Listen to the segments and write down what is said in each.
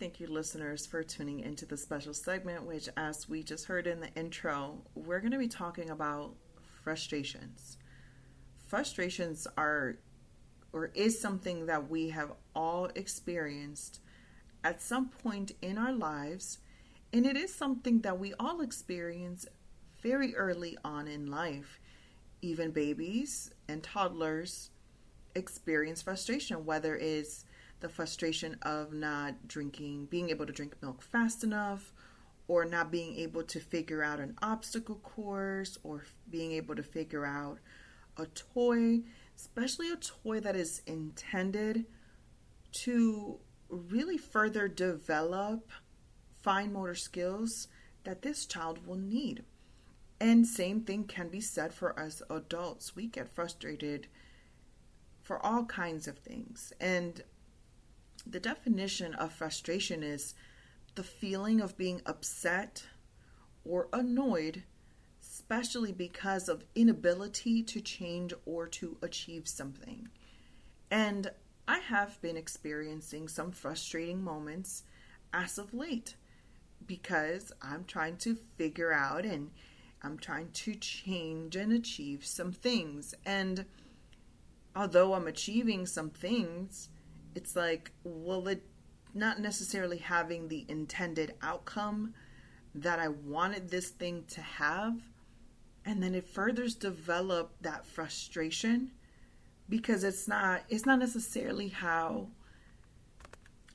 Thank you, listeners, for tuning into the special segment, which, as we just heard in the intro, we're going to be talking about frustrations. Frustrations are or is something that we have all experienced at some point in our lives, and it is something that we all experience very early on in life. Even babies and toddlers experience frustration, whether it's the frustration of not drinking, being able to drink milk fast enough, or not being able to figure out an obstacle course, or being able to figure out a toy, especially a toy that is intended to really further develop fine motor skills that this child will need. And same thing can be said for us adults. We get frustrated for all kinds of things. And the definition of frustration is the feeling of being upset or annoyed, especially because of inability to change or to achieve something. And I have been experiencing some frustrating moments as of late because I'm trying to figure out and I'm trying to change and achieve some things. And although I'm achieving some things, it's like, well, it not necessarily having the intended outcome that I wanted this thing to have. And then it furthers develop that frustration because it's not it's not necessarily how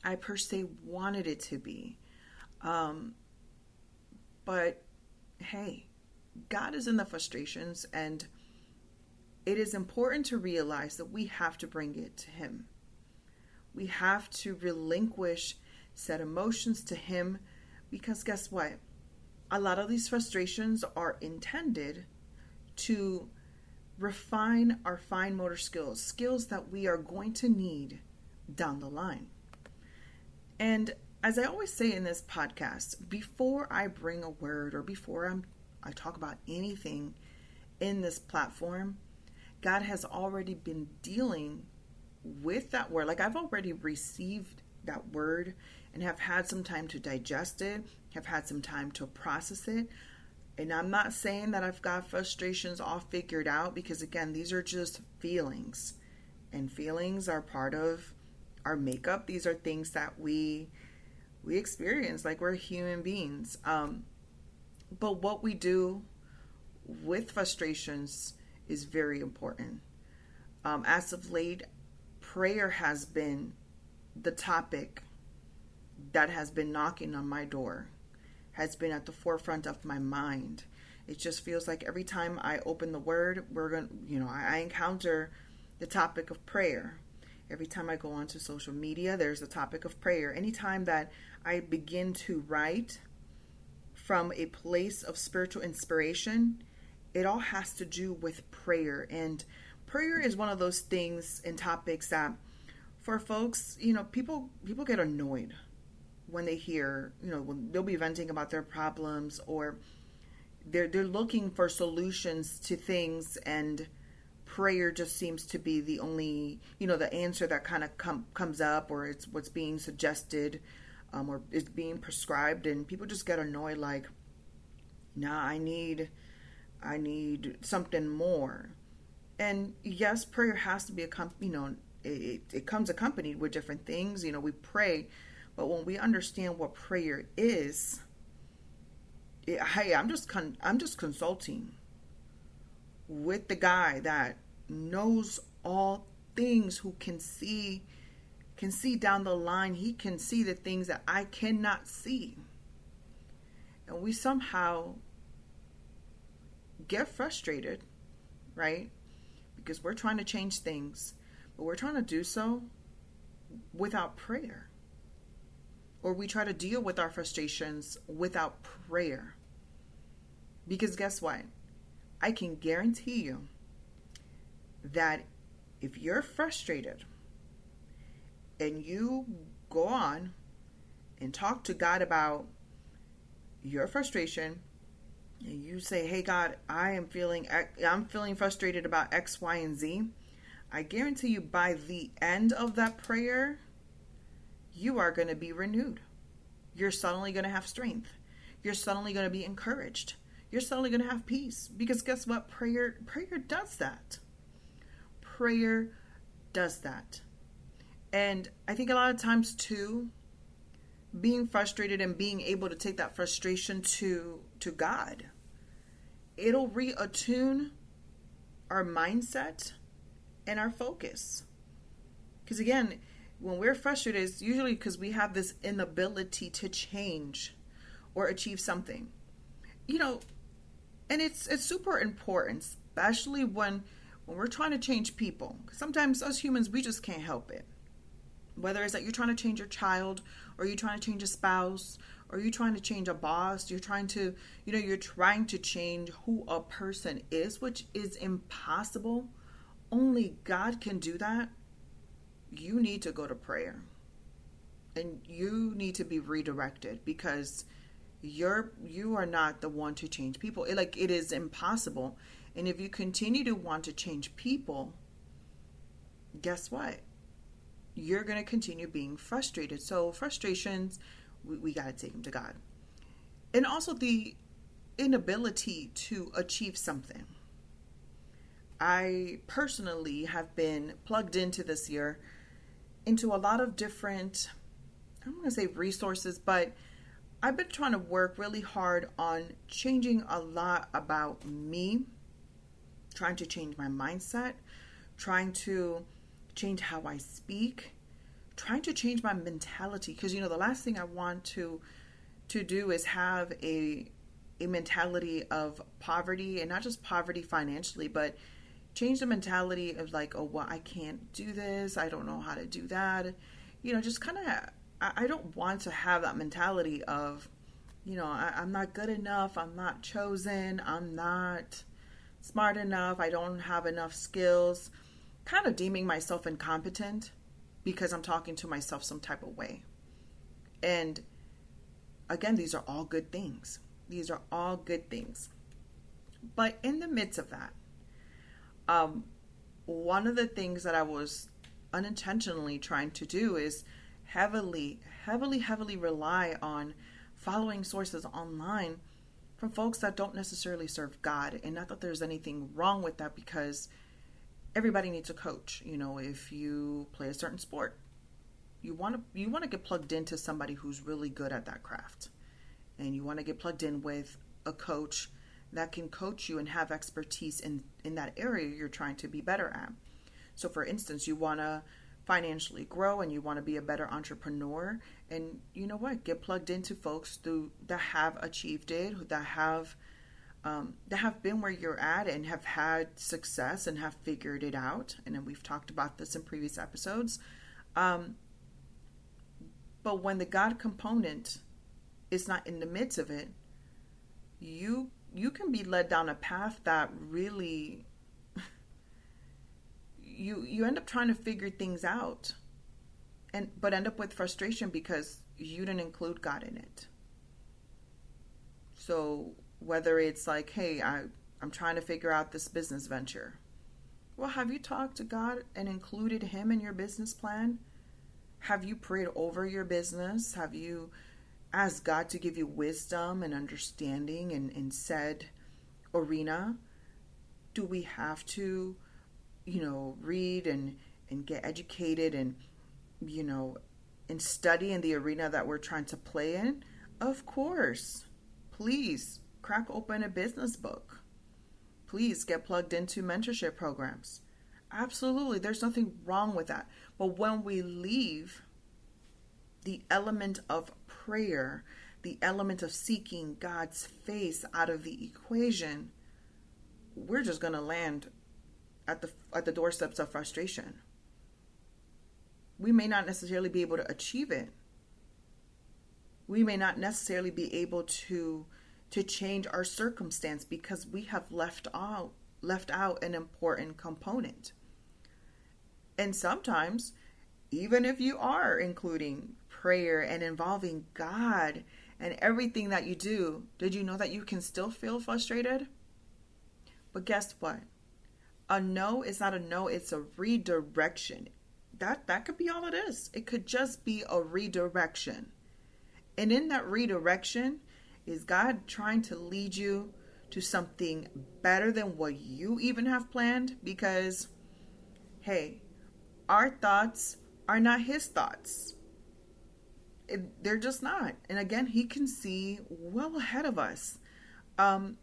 I per se wanted it to be. Um, but hey, God is in the frustrations, and it is important to realize that we have to bring it to Him we have to relinquish said emotions to Him because guess what? A lot of these frustrations are intended to refine our fine motor skills, skills that we are going to need down the line. And as I always say in this podcast, before I bring a word or before I'm, I talk about anything in this platform, God has already been dealing with that word, like I've already received that word and have had some time to digest it, have had some time to process it. And I'm not saying that I've got frustrations all figured out because, again, these are just feelings. And feelings are part of our makeup. These are things that we we experience like we're human beings. Um, but what we do with frustrations is very important. Um, as of late, prayer has been the topic that has been knocking on my door, has been at the forefront of my mind. It just feels like every time I open the word, we're going to, you know, I, I encounter the topic of prayer. Every time I go onto social media, there's a topic of prayer. Anytime that I begin to write from a place of spiritual inspiration, it all has to do with prayer. And prayer is one of those things and topics that for folks, you know, people people get annoyed when they hear, you know, when they'll be venting about their problems or they're they're looking for solutions to things and prayer just seems to be the only, you know, the answer that kind of com- comes up or it's what's being suggested um, or is being prescribed and people just get annoyed like nah, I need I need something more and yes, prayer has to be a you know it, it comes accompanied with different things. You know, we pray, but when we understand what prayer is, it, hey, I'm just con- I'm just consulting with the guy that knows all things, who can see can see down the line. He can see the things that I cannot see, and we somehow get frustrated, right? Because we're trying to change things, but we're trying to do so without prayer. Or we try to deal with our frustrations without prayer. Because guess what? I can guarantee you that if you're frustrated and you go on and talk to God about your frustration you say, "Hey God, I am feeling I'm feeling frustrated about X, Y, and Z," I guarantee you by the end of that prayer, you are going to be renewed. you're suddenly going to have strength. You're suddenly going to be encouraged. You're suddenly going to have peace because guess what? Prayer prayer does that. Prayer does that. And I think a lot of times too being frustrated and being able to take that frustration to to God it'll reattune our mindset and our focus. Because again, when we're frustrated, it's usually because we have this inability to change or achieve something. You know, and it's it's super important, especially when when we're trying to change people. Sometimes us humans we just can't help it. Whether it's that you're trying to change your child or you're trying to change a spouse or you're trying to change a boss, you're trying to, you know, you're trying to change who a person is, which is impossible. Only God can do that. You need to go to prayer. And you need to be redirected because you're you are not the one to change people. It, like it is impossible. And if you continue to want to change people, guess what? You're going to continue being frustrated. So frustrations we, we got to take them to God. And also the inability to achieve something. I personally have been plugged into this year into a lot of different, I don't want to say resources, but I've been trying to work really hard on changing a lot about me, trying to change my mindset, trying to change how I speak, trying to change my mentality because you know the last thing I want to to do is have a a mentality of poverty and not just poverty financially but change the mentality of like oh well I can't do this I don't know how to do that. You know just kind of I, don't want to have that mentality of you know I, I'm not good enough I'm not chosen I'm not smart enough I don't have enough skills. Kind of deeming myself incompetent because I'm talking to myself some type of way. And again, these are all good things. These are all good things. But in the midst of that, um, one of the things that I was unintentionally trying to do is heavily, heavily, heavily rely on following sources online from folks that don't necessarily serve God. And not that there's anything wrong with that because everybody needs a coach. You know, if you play a certain sport, you want to you want to get plugged into somebody who's really good at that craft. And you want to get plugged in with a coach that can coach you and have expertise in in that area you're trying to be better at. So for instance, you want to financially grow and you want to be a better entrepreneur and you know what get plugged into folks who that have achieved it that have um, that have been where you're at and have had success and have figured it out. And then we've talked about this in previous episodes. Um, but when the God component is not in the midst of it, you you can be led down a path that really you you end up trying to figure things out and but end up with frustration because you didn't include God in it. So whether it's like, hey, I, I'm trying to figure out this business venture. Well, have you talked to God and included Him in your business plan? Have you prayed over your business? Have you asked God to give you wisdom and understanding in, in said arena? Do we have to, you know, read and, and get educated and, you know, and study in the arena that we're trying to play in? Of course. Please crack open a business book. Please get plugged into mentorship programs. Absolutely, there's nothing wrong with that. But when we leave the element of prayer, the element of seeking God's face out of the equation, we're just going to land at the at the doorsteps of frustration. We may not necessarily be able to achieve it. We may not necessarily be able to to change our circumstance because we have left out left out an important component. And sometimes even if you are including prayer and involving God and everything that you do, did you know that you can still feel frustrated? But guess what? A no is not a no, it's a redirection. That that could be all it is. It could just be a redirection. And in that redirection, is God trying to lead you to something better than what you even have planned? Because, hey, our thoughts are not His thoughts. It, they're just not. And again, He can see well ahead of us. Um,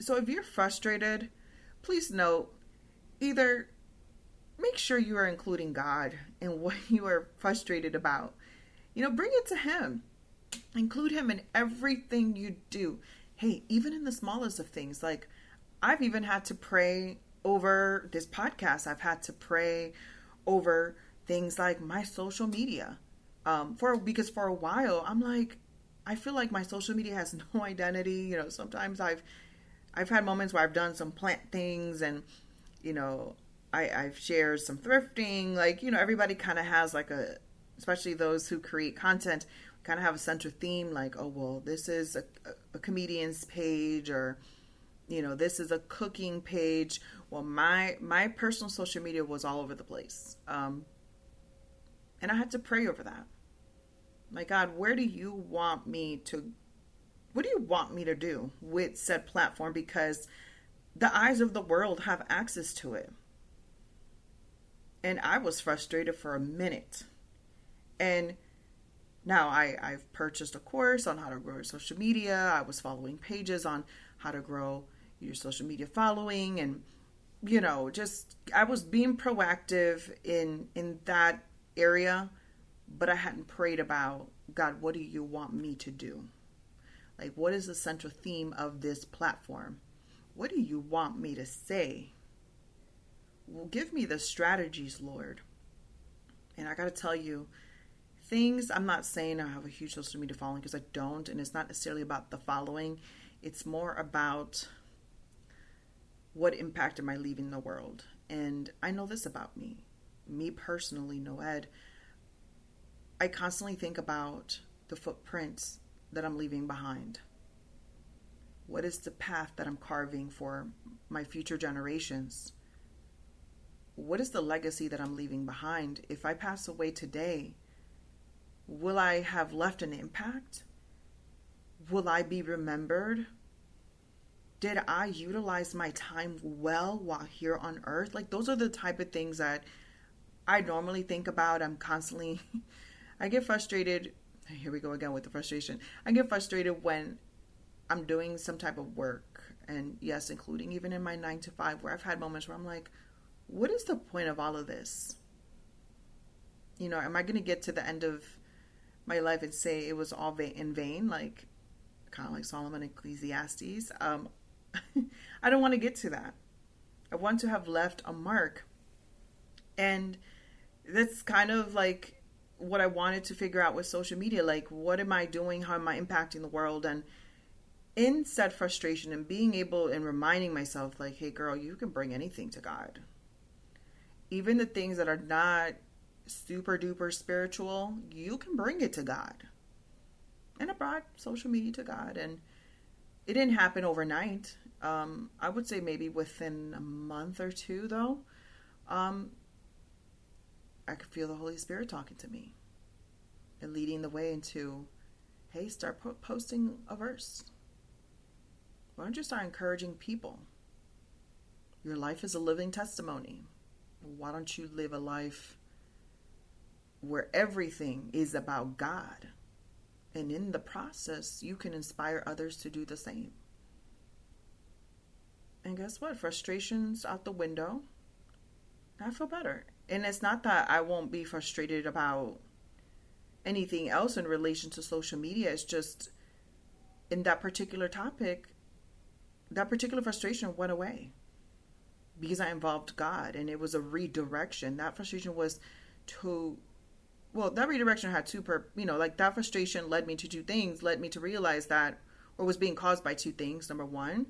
so if you're frustrated, please note either make sure you are including God in what you are frustrated about. You know, bring it to Him. Include Him in everything you do. Hey, even in the smallest of things, like I've even had to pray over this podcast, I've had to pray over things like my social media. Um, for because for a while I'm like, I feel like my social media has no identity. You know, sometimes I've I've had moments where I've done some plant things and you know I, I've shared some thrifting. Like, you know, everybody kind of has like a, especially those who create content, kind of have a central theme like, oh, well, this is a, a comedian's page or, you know, this is a cooking page. Well, my my personal social media was all over the place, um, and I had to pray over that. My God, where do you want me to? What do you want me to do with said platform? Because the eyes of the world have access to it and I was frustrated for a minute. And now I, I've purchased a course on how to grow your social media. I was following pages on how to grow your social media following and you know, just I was being proactive in in that area, but I hadn't prayed about God, what do you want me to do? Like what is the central theme of this platform? What do you want me to say? well, give me the strategies, Lord. And I got to tell you, things, I'm not saying I have a huge social media following because I don't. And it's not necessarily about the following, it's more about what impact am I leaving the world. And I know this about me. Me personally, Noed, I constantly think about the footprints that I'm leaving behind. What is the path that I'm carving for my future generations? what is the legacy that I'm leaving behind? If I pass away today, will I have left an impact? Will I be remembered? Did I utilize my time well while here on earth? Like, those are the type of things that I normally think about. I'm constantly, I get frustrated. Here we go again with the frustration. I get frustrated when I'm doing some type of work, and yes, including even in my nine to five, where I've had moments where I'm like, what is the point of all of this? You know, am I going to get to the end of my life and say it was all in vain, like kind of like Solomon Ecclesiastes? Um, I don't want to get to that. I want to have left a mark. And that's kind of like what I wanted to figure out with social media. Like, what am I doing? How am I impacting the world? And in said frustration and being able and reminding myself, like, hey, girl, you can bring anything to God even the things that are not super duper spiritual, you can bring it to God. And I brought social media to God, and it didn't happen overnight. Um, I would say maybe within a month or two, though, um, I could feel the Holy Spirit talking to me and leading the way into, hey, start po- posting a verse. Why don't you start encouraging people? Your life is a living testimony why don't you live a life where everything is about God? And in the process, you can inspire others to do the same. And guess what? Frustration's out the window. I feel better. And it's not that I won't be frustrated about anything else in relation to social media. It's just in that particular topic, that particular frustration went away because I involved God and it was a redirection. That frustration was to well, that redirection had two per you know, like that frustration led me to two things, led me to realize that or was being caused by two things. Number one,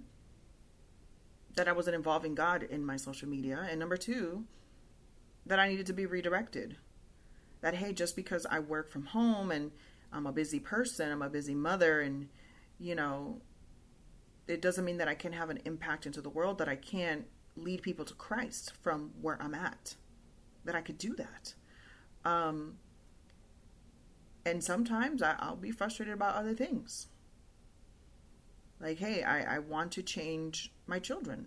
that I wasn't involving God in my social media. And number two, that I needed to be redirected. That hey, just because I work from home and I'm a busy person, I'm a busy mother and you know, it doesn't mean that I can't have an impact into the world, that I can't lead people to Christ from where I'm at. That I could do that. Um, And sometimes I, will be frustrated about other things. Like, hey, I, I want to change my children.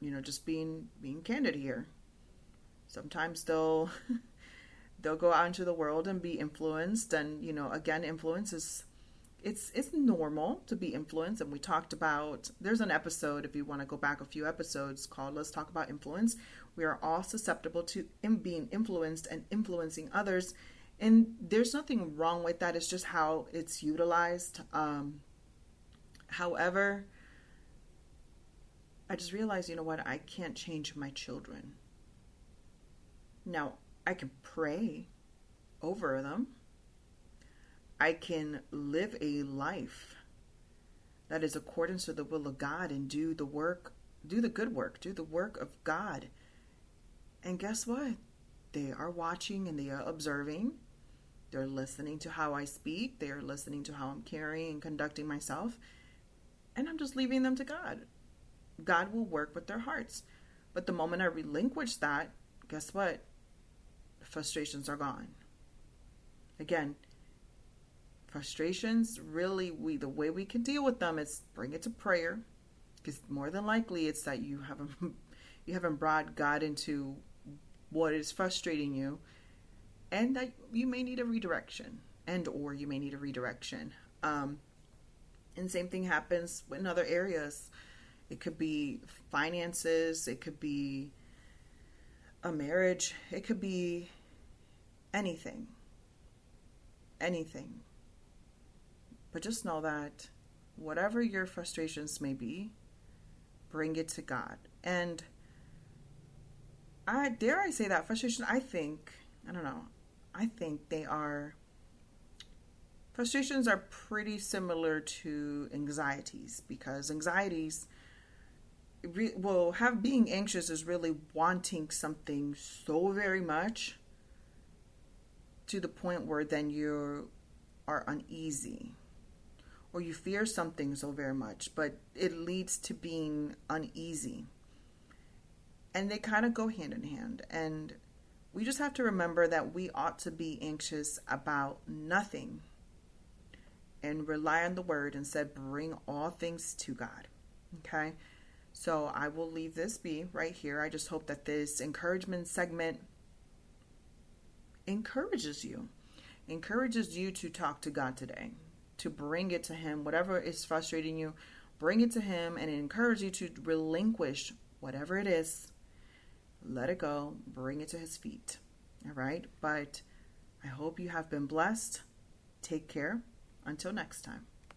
You know, just being being candid here. Sometimes they'll they'll go out into the world and be influenced and you know again influence is it's it's normal to be influenced and we talked about there's an episode if you want to go back a few episodes called let's talk about influence we are all susceptible to in being influenced and influencing others and there's nothing wrong with that it's just how it's utilized um, however i just realized you know what i can't change my children now I can pray over them. I can live a life that is accordance to the will of God and do the work, do the good work, do the work of God. And guess what? They are watching and they are observing. They're listening to how I speak. They are listening to how I'm carrying and conducting myself. And I'm just leaving them to God. God will work with their hearts. But the moment I relinquish that, guess what? frustrations are gone. Again, frustrations really we the way we can deal with them is bring it to prayer because more than likely it's that you haven't you haven't brought God into what is frustrating you and that you may need a redirection and or you may need a redirection um, and same thing happens in other areas it could be finances it could be a marriage it could be anything. Anything. But just know that whatever your frustrations may be, bring it to God. And I dare I say that frustration, I think, I don't know, I think they are frustrations are pretty similar to anxieties because anxieties well have being anxious is really wanting something so very much to the point where then you are uneasy or you fear something so very much, but it leads to being uneasy. And they kind of go hand in hand. And we just have to remember that we ought to be anxious about nothing and rely on the word and said, bring all things to God. Okay? So I will leave this be right here. I just hope that this encouragement segment encourages you, encourages you to talk to God today, to bring it to Him, whatever is frustrating you, bring it to Him and encourage you to relinquish whatever it is. Let it go, bring it to His feet. All right? But I hope you have been blessed. Take care. Until next time.